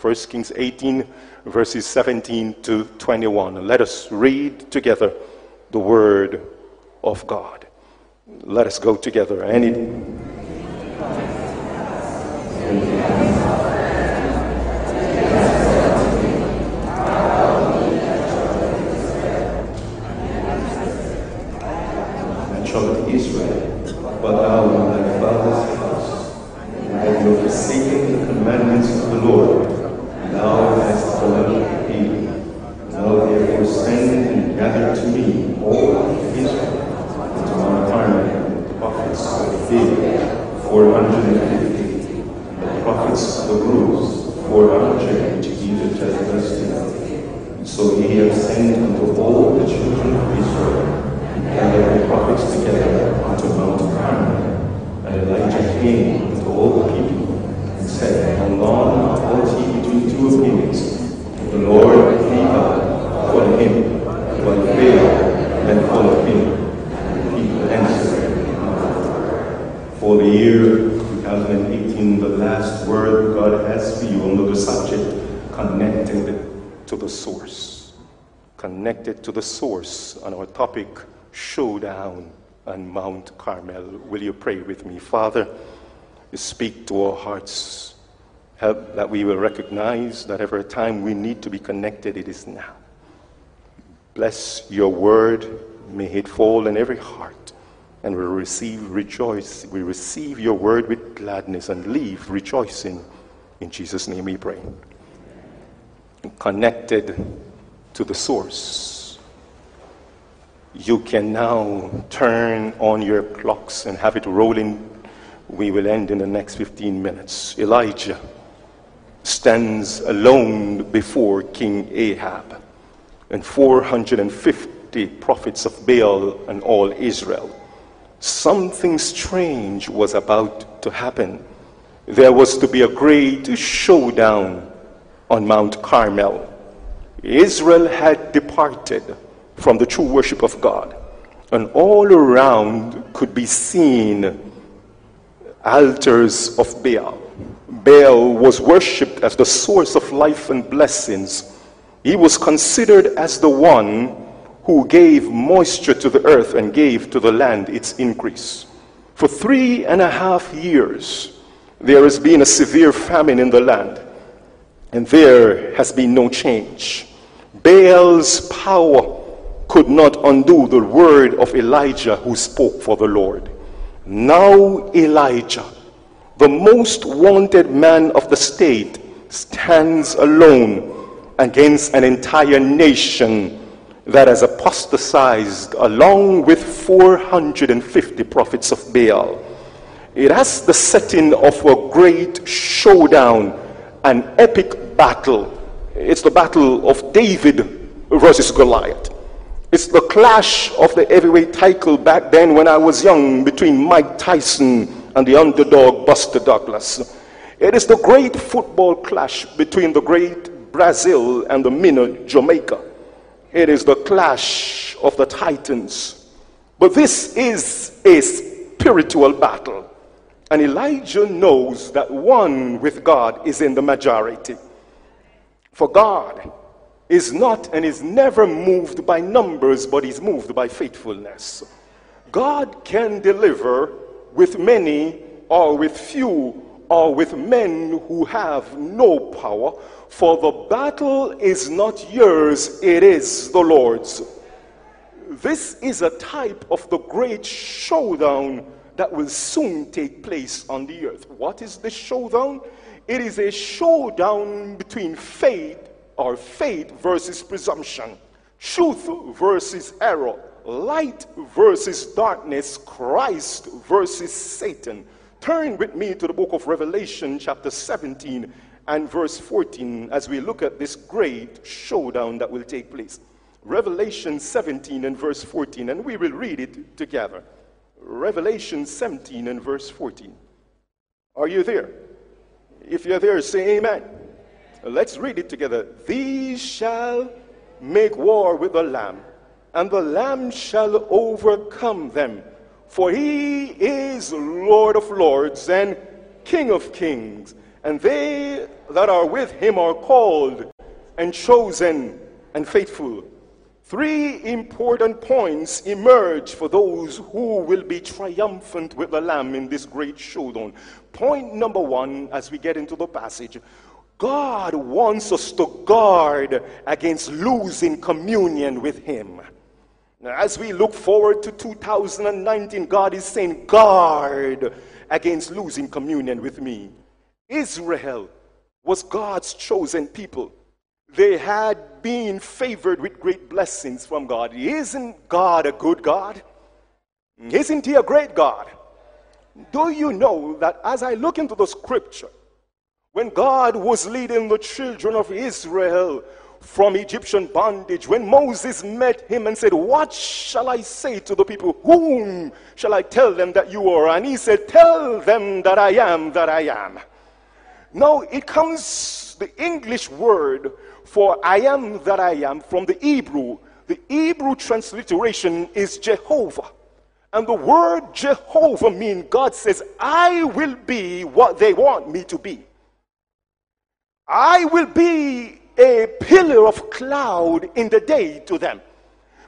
1 Kings 18, verses 17 to 21. Let us read together the word of God. Let us go together. And it, and troubled Israel, but thou in thy father's house, and have you forsaken the commandments of the Lord, and thou hast followed evil. Now therefore send and gather to me all Israel unto Mount Carmel, the prophets of Baal, four hundred and fifty, and the prophets of the groves, four hundred, which he that hath blessed him. So he hath sent unto all the children of Israel, and gathered the prophets together unto Mount Carmel. And Elijah came unto all the people, and said, How long halt ye between two opinions? The Lord be God, follow him, but Baal, then follow him. And the people answered, For the year 2018, the last word God has for you on the subject connected to the source. Connected to the source on our topic, Showdown on Mount Carmel. Will you pray with me? Father, speak to our hearts. Help that we will recognize that every time we need to be connected, it is now. Bless your word. May it fall in every heart. And we receive rejoice. We receive your word with gladness and leave rejoicing. In Jesus' name we pray. Connected to the source. You can now turn on your clocks and have it rolling. We will end in the next 15 minutes. Elijah stands alone before King Ahab and 450 prophets of Baal and all Israel. Something strange was about to happen. There was to be a great showdown on Mount Carmel. Israel had departed from the true worship of God, and all around could be seen altars of Baal. Baal was worshipped as the source of life and blessings. He was considered as the one who gave moisture to the earth and gave to the land its increase. For three and a half years, there has been a severe famine in the land, and there has been no change. Baal's power could not undo the word of Elijah who spoke for the Lord. Now, Elijah, the most wanted man of the state, stands alone against an entire nation that has apostatized along with 450 prophets of Baal. It has the setting of a great showdown, an epic battle. It's the battle of David versus Goliath. It's the clash of the heavyweight title back then when I was young between Mike Tyson and the underdog Buster Douglas. It is the great football clash between the great Brazil and the minor Jamaica. It is the clash of the titans. But this is a spiritual battle. And Elijah knows that one with God is in the majority. For God is not and is never moved by numbers, but is moved by faithfulness. God can deliver with many or with few or with men who have no power, for the battle is not yours, it is the Lord's. This is a type of the great showdown that will soon take place on the earth. What is the showdown? It is a showdown between faith or faith versus presumption, truth versus error, light versus darkness, Christ versus Satan. Turn with me to the book of Revelation, chapter 17 and verse 14, as we look at this great showdown that will take place. Revelation 17 and verse 14, and we will read it together. Revelation 17 and verse 14. Are you there? If you're there, say amen. Let's read it together. These shall make war with the Lamb, and the Lamb shall overcome them. For he is Lord of lords and King of kings, and they that are with him are called and chosen and faithful. Three important points emerge for those who will be triumphant with the Lamb in this great showdown. Point number one, as we get into the passage, God wants us to guard against losing communion with Him. Now, as we look forward to 2019, God is saying, guard against losing communion with me. Israel was God's chosen people. They had been favored with great blessings from God. Isn't God a good God? Isn't He a great God? Do you know that as I look into the scripture, when God was leading the children of Israel from Egyptian bondage, when Moses met him and said, What shall I say to the people? Whom shall I tell them that you are? And he said, Tell them that I am that I am. Now it comes the English word for I am that I am from the Hebrew. The Hebrew transliteration is Jehovah. And the word Jehovah means God says, I will be what they want me to be. I will be a pillar of cloud in the day to them.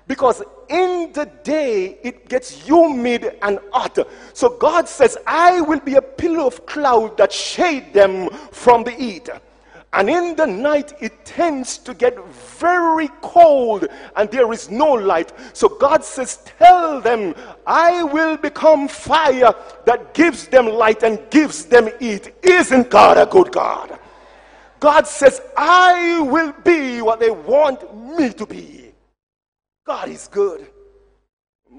Because in the day it gets humid and hot. So God says, I will be a pillar of cloud that shade them from the heat. And in the night, it tends to get very cold and there is no light. So God says, Tell them, I will become fire that gives them light and gives them heat. Isn't God a good God? God says, I will be what they want me to be. God is good.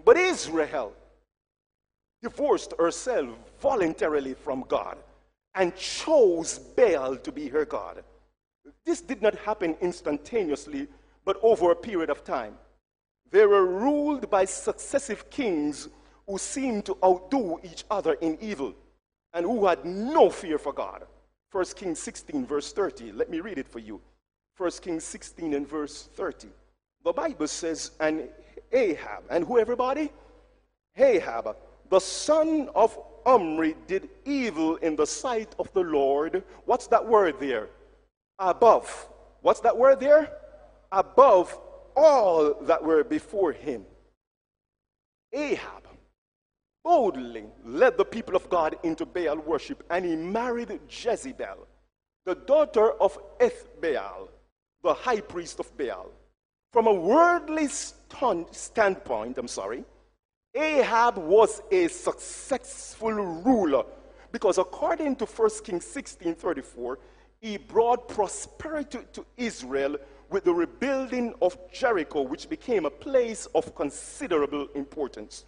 But Israel divorced herself voluntarily from God and chose Baal to be her God. This did not happen instantaneously, but over a period of time. They were ruled by successive kings who seemed to outdo each other in evil and who had no fear for God. 1 Kings 16, verse 30. Let me read it for you. 1 Kings 16 and verse 30. The Bible says, and Ahab, and who everybody? Ahab, the son of Omri did evil in the sight of the Lord. What's that word there? Above. What's that word there? Above all that were before him. Ahab boldly led the people of God into Baal worship and he married Jezebel, the daughter of Ethbaal, the high priest of Baal. From a worldly standpoint, I'm sorry, Ahab was a successful ruler because according to 1 Kings 16 34, he brought prosperity to Israel with the rebuilding of Jericho, which became a place of considerable importance.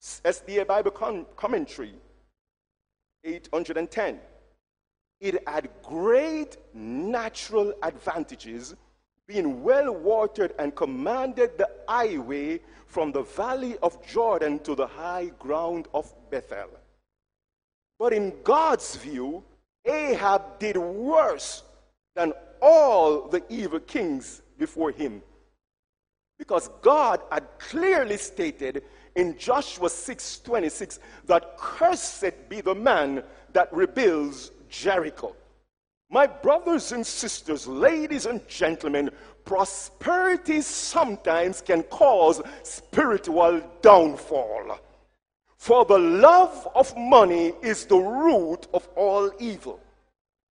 SDA Bible com- Commentary 810. It had great natural advantages being well watered and commanded the highway from the valley of Jordan to the high ground of Bethel. But in God's view, Ahab did worse than all the evil kings before him. Because God had clearly stated in Joshua 6:26 that cursed be the man that rebuilds Jericho. My brothers and sisters, ladies and gentlemen, prosperity sometimes can cause spiritual downfall. For the love of money is the root of all evil.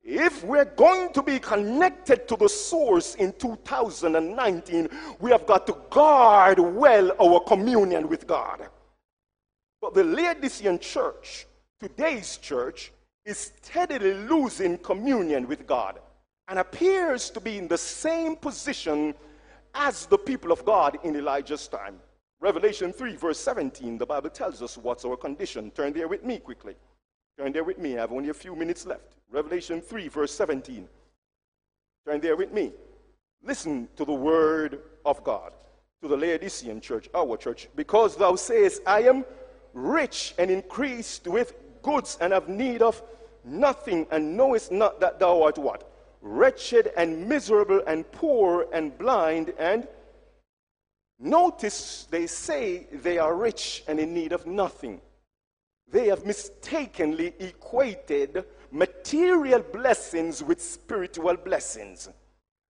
If we're going to be connected to the source in 2019, we have got to guard well our communion with God. But the Laodicean church, today's church, is steadily losing communion with God and appears to be in the same position as the people of God in Elijah's time. Revelation 3, verse 17, the Bible tells us what's our condition. Turn there with me quickly. Turn there with me. I have only a few minutes left. Revelation 3, verse 17. Turn there with me. Listen to the word of God to the Laodicean church, our church. Because thou sayest, I am rich and increased with goods and have need of nothing, and knowest not that thou art what? Wretched and miserable and poor and blind and notice they say they are rich and in need of nothing. They have mistakenly equated material blessings with spiritual blessings.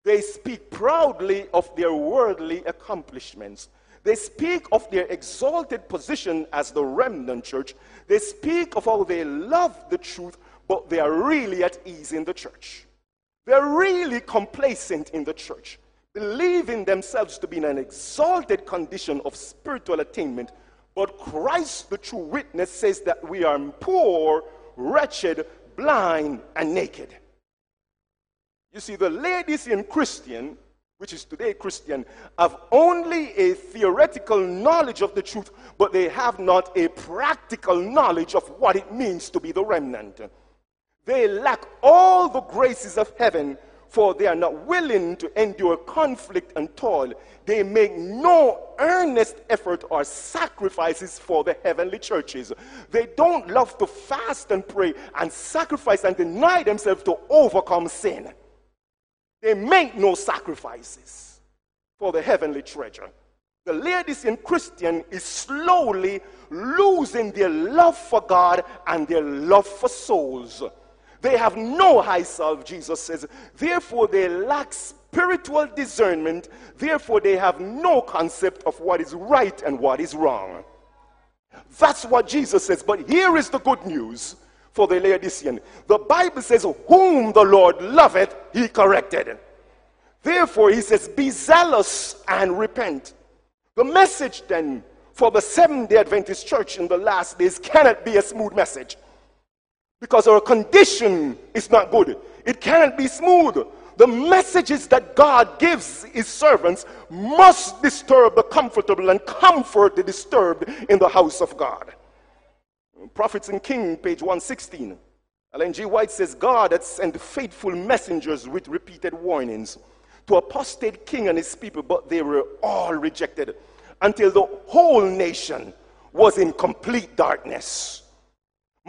They speak proudly of their worldly accomplishments. They speak of their exalted position as the remnant church. They speak of how they love the truth, but they are really at ease in the church. They're really complacent in the church, believing themselves to be in an exalted condition of spiritual attainment. But Christ, the true witness, says that we are poor, wretched, blind, and naked. You see, the Laodicean Christian, which is today Christian, have only a theoretical knowledge of the truth, but they have not a practical knowledge of what it means to be the remnant. They lack all the graces of heaven, for they are not willing to endure conflict and toil. They make no earnest effort or sacrifices for the heavenly churches. They don't love to fast and pray and sacrifice and deny themselves to overcome sin. They make no sacrifices for the heavenly treasure. The Laodicean Christian is slowly losing their love for God and their love for souls. They have no high self, Jesus says. Therefore, they lack spiritual discernment. Therefore, they have no concept of what is right and what is wrong. That's what Jesus says. But here is the good news for the Laodicean. The Bible says, Whom the Lord loveth, he corrected. Therefore, he says, Be zealous and repent. The message then for the Seventh day Adventist church in the last days cannot be a smooth message because our condition is not good. It cannot be smooth. The messages that God gives his servants must disturb the comfortable and comfort the disturbed in the house of God. Prophets and King, page 116. Ellen G. White says, God had sent faithful messengers with repeated warnings to apostate king and his people, but they were all rejected until the whole nation was in complete darkness.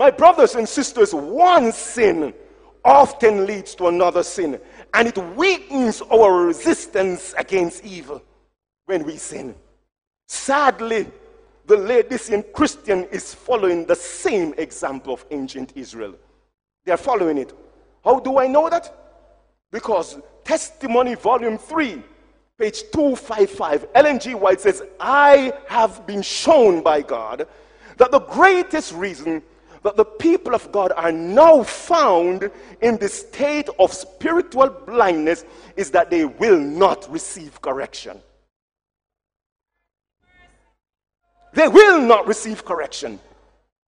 My brothers and sisters, one sin often leads to another sin, and it weakens our resistance against evil when we sin. Sadly, the Laodicean Christian is following the same example of ancient Israel. They are following it. How do I know that? Because Testimony, Volume 3, page 255, Ellen G. White says, I have been shown by God that the greatest reason that the people of God are now found in the state of spiritual blindness is that they will not receive correction. They will not receive correction.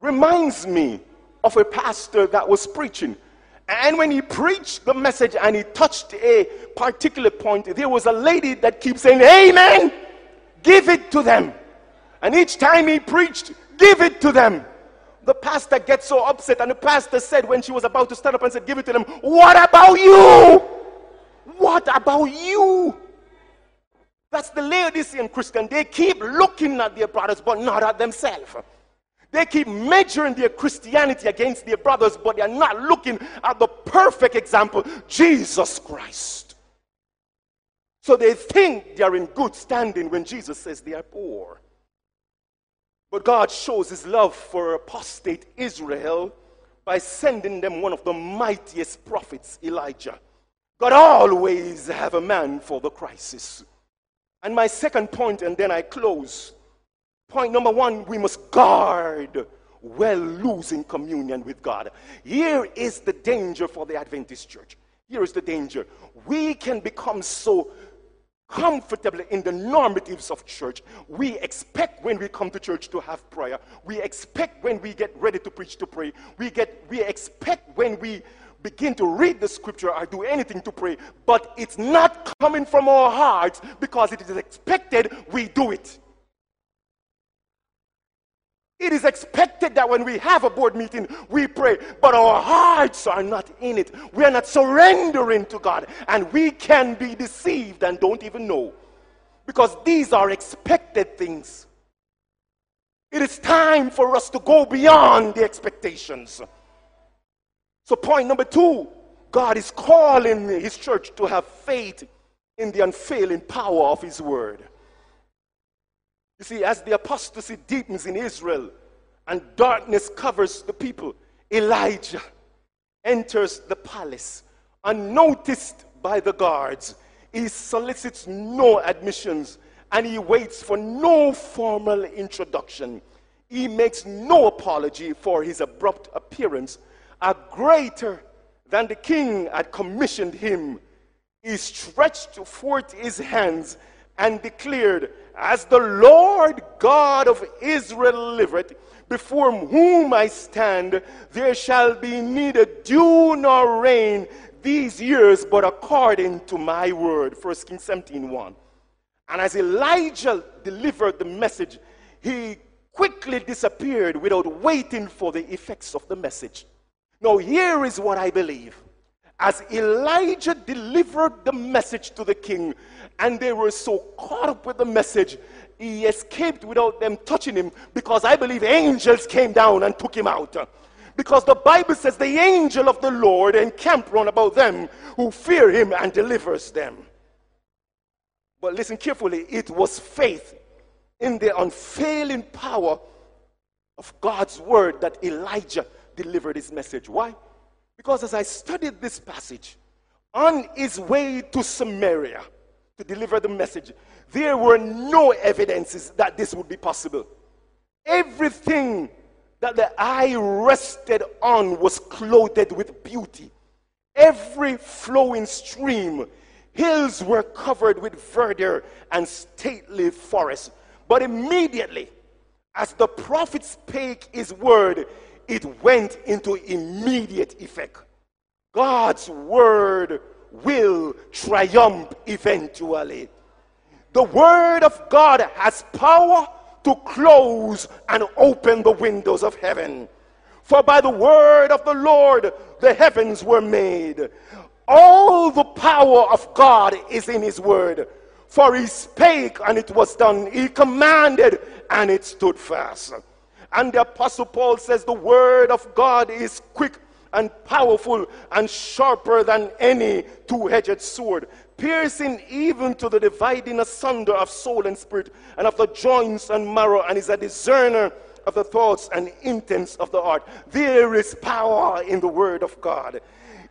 Reminds me of a pastor that was preaching. And when he preached the message and he touched a particular point, there was a lady that keeps saying, Amen. Give it to them. And each time he preached, give it to them the pastor gets so upset, and the pastor said when she was about to stand up and said, Give it to them, What about you? What about you? That's the Laodicean Christian. They keep looking at their brothers, but not at themselves. They keep measuring their Christianity against their brothers, but they are not looking at the perfect example, Jesus Christ. So they think they are in good standing when Jesus says they are poor. But God shows his love for apostate Israel by sending them one of the mightiest prophets, Elijah. God always have a man for the crisis. And my second point, and then I close. Point number one, we must guard well losing communion with God. Here is the danger for the Adventist church. Here is the danger. We can become so comfortably in the normatives of church. We expect when we come to church to have prayer. We expect when we get ready to preach to pray. We get we expect when we begin to read the scripture or do anything to pray, but it's not coming from our hearts because it is expected we do it. It is expected that when we have a board meeting, we pray, but our hearts are not in it. We are not surrendering to God, and we can be deceived and don't even know because these are expected things. It is time for us to go beyond the expectations. So, point number two God is calling His church to have faith in the unfailing power of His word. You see, as the apostasy deepens in Israel and darkness covers the people, Elijah, enters the palace, unnoticed by the guards. He solicits no admissions and he waits for no formal introduction. He makes no apology for his abrupt appearance. A greater than the king had commissioned him, he stretched forth his hands and declared, As the Lord God of Israel liveth, before whom I stand, there shall be neither dew nor rain these years, but according to my word. 1 Kings 17 1. And as Elijah delivered the message, he quickly disappeared without waiting for the effects of the message. Now, here is what I believe. As Elijah delivered the message to the king, and they were so caught up with the message, he escaped without them touching him because I believe angels came down and took him out. Because the Bible says the angel of the Lord encamped round about them who fear him and delivers them. But listen carefully, it was faith in the unfailing power of God's word that Elijah delivered his message. Why? Because as I studied this passage, on his way to Samaria to deliver the message, there were no evidences that this would be possible. Everything that the eye rested on was clothed with beauty. Every flowing stream Hills were covered with verdure and stately forests. But immediately, as the prophet spake his word, it went into immediate effect. God's word will triumph eventually. The word of God has power to close and open the windows of heaven. For by the word of the Lord the heavens were made. All the power of God is in his word. For he spake and it was done. He commanded and it stood fast. And the apostle Paul says the word of God is quick and powerful and sharper than any two-edged sword, piercing even to the dividing asunder of soul and spirit and of the joints and marrow and is a discerner of the thoughts and intents of the heart. There is power in the word of God.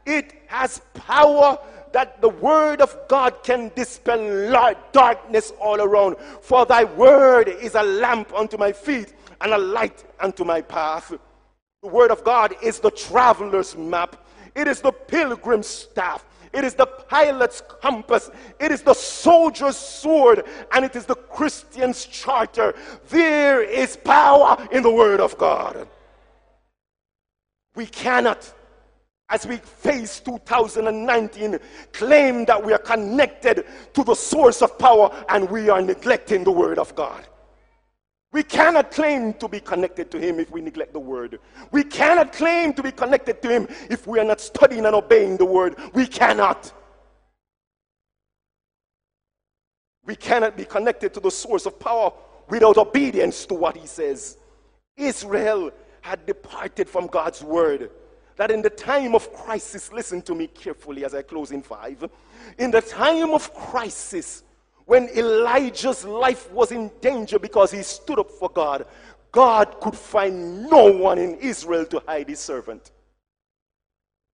It has power that the word of God can dispel darkness all around. For thy word is a lamp unto my feet and a light unto my path. The word of God is the traveler's map, it is the pilgrim's staff. It is the pilot's compass. It is the soldier's sword. And it is the Christian's charter. There is power in the Word of God. We cannot as we face 2019, claim that we are connected to the source of power and we are neglecting the Word of God. We cannot claim to be connected to Him if we neglect the Word. We cannot claim to be connected to Him if we are not studying and obeying the Word. We cannot. We cannot be connected to the source of power without obedience to what He says. Israel had departed from God's Word that in the time of crisis, listen to me carefully as I close in five. In the time of crisis, when Elijah's life was in danger because he stood up for God, God could find no one in Israel to hide his servant.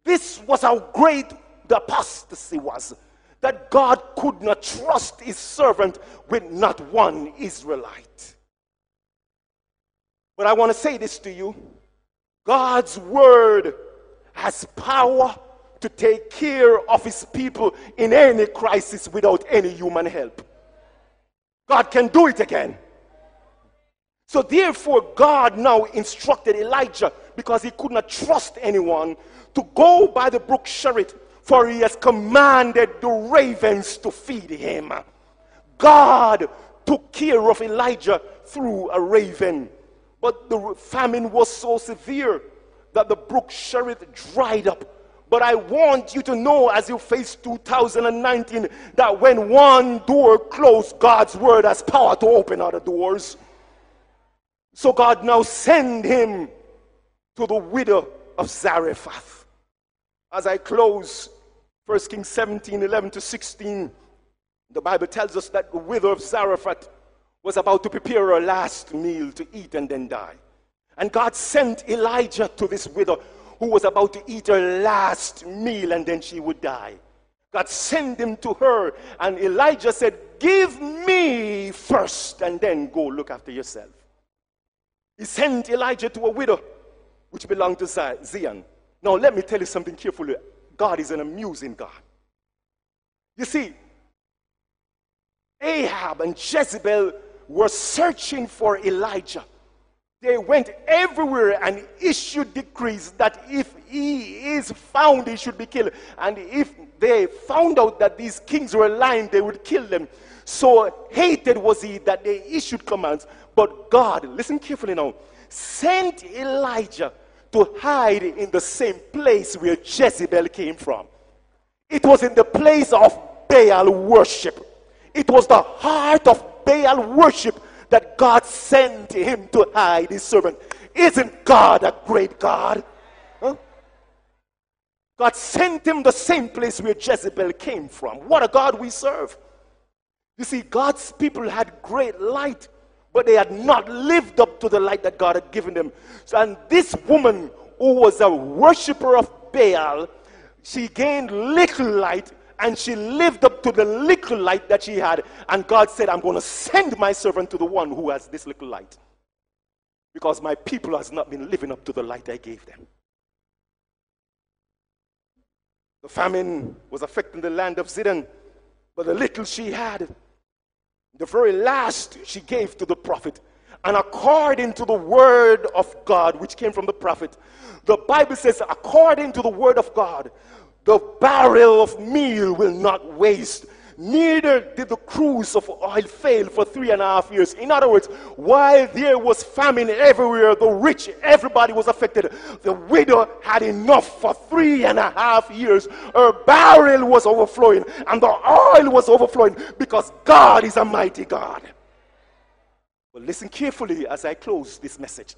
This was how great the apostasy was that God could not trust his servant with not one Israelite. But I want to say this to you God's word has power to take care of his people in any crisis without any human help. God can do it again. So, therefore, God now instructed Elijah because he could not trust anyone to go by the brook Cherith, for he has commanded the ravens to feed him. God took care of Elijah through a raven, but the famine was so severe that the brook Cherith dried up. But I want you to know as you face 2019 that when one door closed, God's word has power to open other doors. So God now send him to the widow of Zarephath. As I close 1 Kings 17 11 to 16, the Bible tells us that the widow of Zarephath was about to prepare her last meal to eat and then die. And God sent Elijah to this widow who was about to eat her last meal and then she would die. God sent him to her, and Elijah said, Give me first, and then go look after yourself. He sent Elijah to a widow which belonged to Zidon. Now, let me tell you something carefully. God is an amusing God. You see, Ahab and Jezebel were searching for Elijah. They went everywhere and issued decrees that if he is found, he should be killed. And if they found out that these kings were lying, they would kill them. So hated was he that they issued commands. But God, listen carefully now, sent Elijah to hide in the same place where Jezebel came from. It was in the place of Baal worship. It was the heart of Baal worship that God sent him to hide his servant. Isn't God a great God? God sent him the same place where Jezebel came from. What a God we serve. You see, God's people had great light, but they had not lived up to the light that God had given them. So, and this woman, who was a worshiper of Baal, she gained little light and she lived up to the little light that she had. And God said, I'm going to send my servant to the one who has this little light. Because my people has not been living up to the light I gave them. The famine was affecting the land of Zidon, but the little she had, the very last she gave to the prophet. And according to the word of God, which came from the prophet, the Bible says, according to the word of God, the barrel of meal will not waste. Neither did the cruse of oil fail for three and a half years. In other words, while there was famine everywhere, the rich, everybody was affected. The widow had enough for three and a half years. Her barrel was overflowing, and the oil was overflowing because God is a mighty God. But listen carefully as I close this message.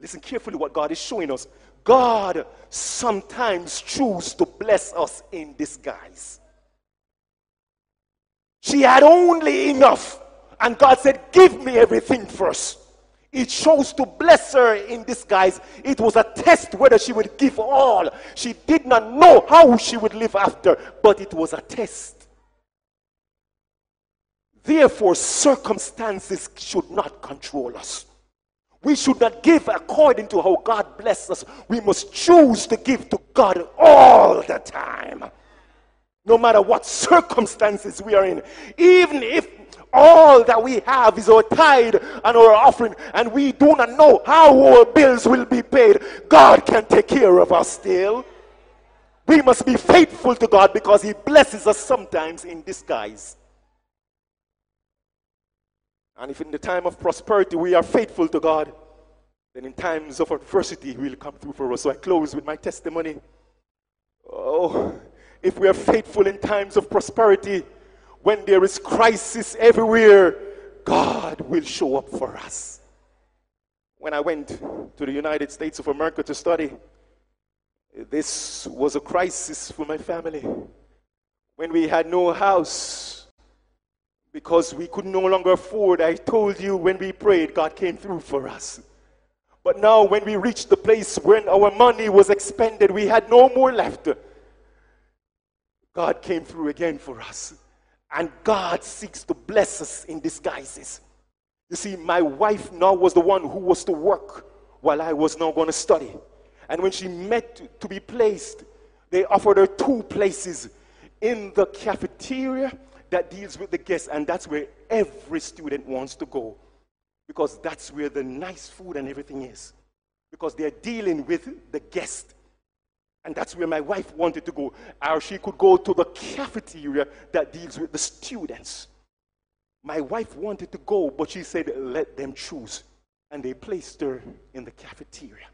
Listen carefully what God is showing us. God sometimes chooses to bless us in disguise. She had only enough, and God said, Give me everything first. It chose to bless her in disguise. It was a test whether she would give all. She did not know how she would live after, but it was a test. Therefore, circumstances should not control us. We should not give according to how God bless us. We must choose to give to God all the time. No matter what circumstances we are in. Even if all that we have is our tithe and our offering, and we do not know how our bills will be paid, God can take care of us still. We must be faithful to God because He blesses us sometimes in disguise. And if in the time of prosperity we are faithful to God, then in times of adversity He will come through for us. So I close with my testimony. Oh, if we are faithful in times of prosperity, when there is crisis everywhere, God will show up for us. When I went to the United States of America to study, this was a crisis for my family. When we had no house, because we could no longer afford. I told you when we prayed, God came through for us. But now, when we reached the place when our money was expended, we had no more left. God came through again for us. And God seeks to bless us in disguises. You see, my wife now was the one who was to work while I was now going to study. And when she met to be placed, they offered her two places in the cafeteria that deals with the guests, and that's where every student wants to go because that's where the nice food and everything is. Because they're dealing with the guest. And that's where my wife wanted to go. Or she could go to the cafeteria that deals with the students. My wife wanted to go, but she said, let them choose. And they placed her in the cafeteria.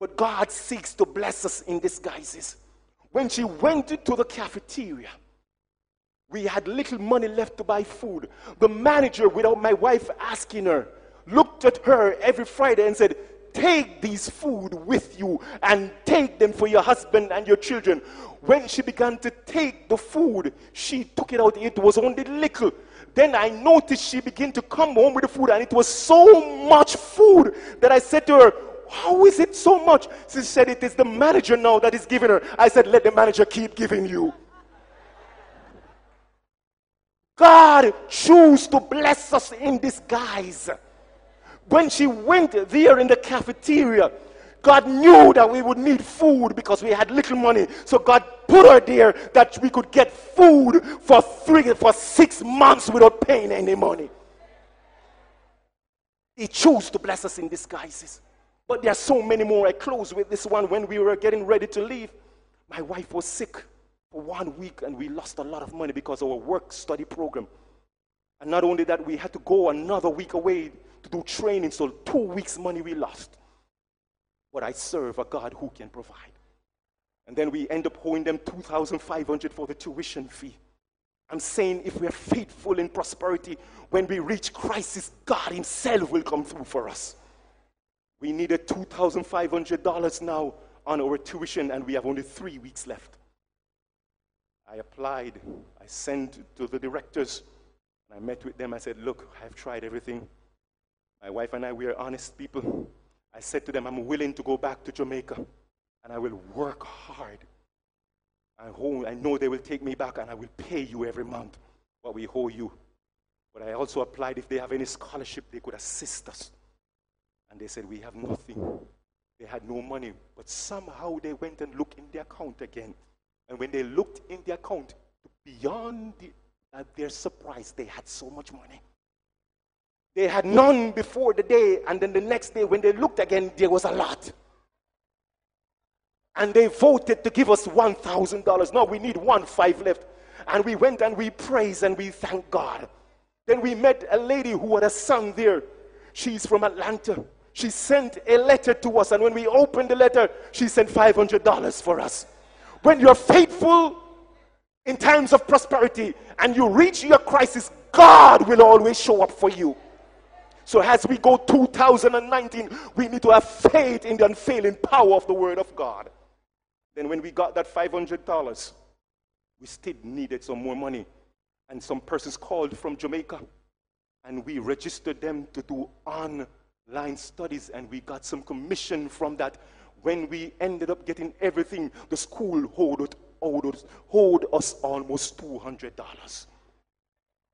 But God seeks to bless us in disguises. When she went to the cafeteria, we had little money left to buy food. The manager, without my wife asking her, looked at her every Friday and said, Take these food with you and take them for your husband and your children. When she began to take the food, she took it out. It was only little. Then I noticed she began to come home with the food, and it was so much food that I said to her, How is it so much? She said, It is the manager now that is giving her. I said, Let the manager keep giving you. God chose to bless us in disguise. When she went there in the cafeteria, God knew that we would need food because we had little money. So God put her there that we could get food for three, for six months without paying any money. He chose to bless us in disguises. But there are so many more. I close with this one. When we were getting ready to leave, my wife was sick for one week and we lost a lot of money because of our work study program. And not only that, we had to go another week away to do training. So two weeks' money we lost. But I serve a God who can provide. And then we end up owing them 2500 for the tuition fee. I'm saying if we're faithful in prosperity, when we reach crisis, God Himself will come through for us. We needed $2,500 now on our tuition, and we have only three weeks left. I applied, I sent to the directors, and I met with them. I said, Look, I've tried everything. My wife and I, we are honest people. I said to them, I'm willing to go back to Jamaica and I will work hard. I, I know they will take me back and I will pay you every month what we owe you. But I also applied if they have any scholarship, they could assist us. And they said, We have nothing. They had no money. But somehow they went and looked in their account again. And when they looked in their account, beyond the, uh, their surprise, they had so much money. They had none before the day, and then the next day, when they looked again, there was a lot. And they voted to give us $1,000. Now we need one five left. And we went and we praised and we thanked God. Then we met a lady who had a son there. She's from Atlanta. She sent a letter to us, and when we opened the letter, she sent $500 for us. When you're faithful in times of prosperity and you reach your crisis, God will always show up for you. So as we go 2019, we need to have faith in the unfailing power of the Word of God. Then when we got that $500, we still needed some more money. And some persons called from Jamaica. And we registered them to do online studies. And we got some commission from that. When we ended up getting everything, the school owed, owed, owed us almost $200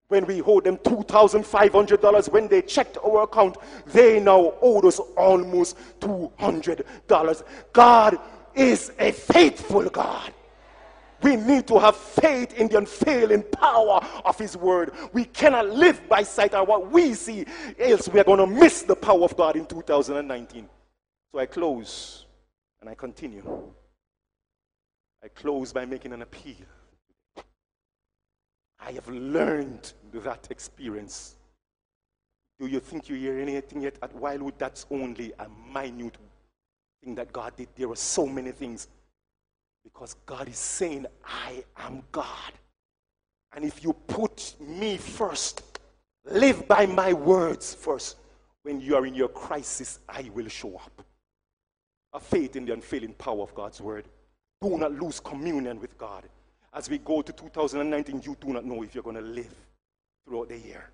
when we owed them $2,500. When they checked our account, they now owed us almost $200. God is a faithful God. We need to have faith in the unfailing power of His Word. We cannot live by sight or what we see, else we are going to miss the power of God in 2019. So I close and I continue. I close by making an appeal. I have learned that experience. Do you think you hear anything yet at Wildwood? That's only a minute thing that God did. There are so many things. Because God is saying, I am God. And if you put me first, live by my words first, when you are in your crisis, I will show up. A faith in the unfailing power of God's word. Do not lose communion with God. As we go to 2019, you do not know if you're going to live throughout the year.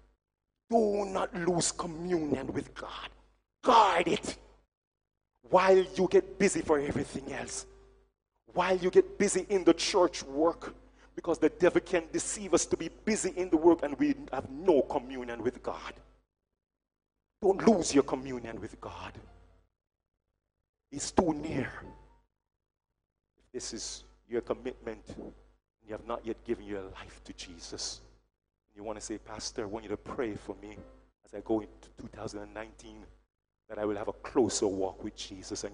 Do not lose communion with God. Guard it while you get busy for everything else. While you get busy in the church work. Because the devil can deceive us to be busy in the work and we have no communion with God. Don't lose your communion with God. It's too near. If this is your commitment, you have not yet given your life to Jesus, you want to say, Pastor, I want you to pray for me as I go into 2019 that I will have a closer walk with Jesus. And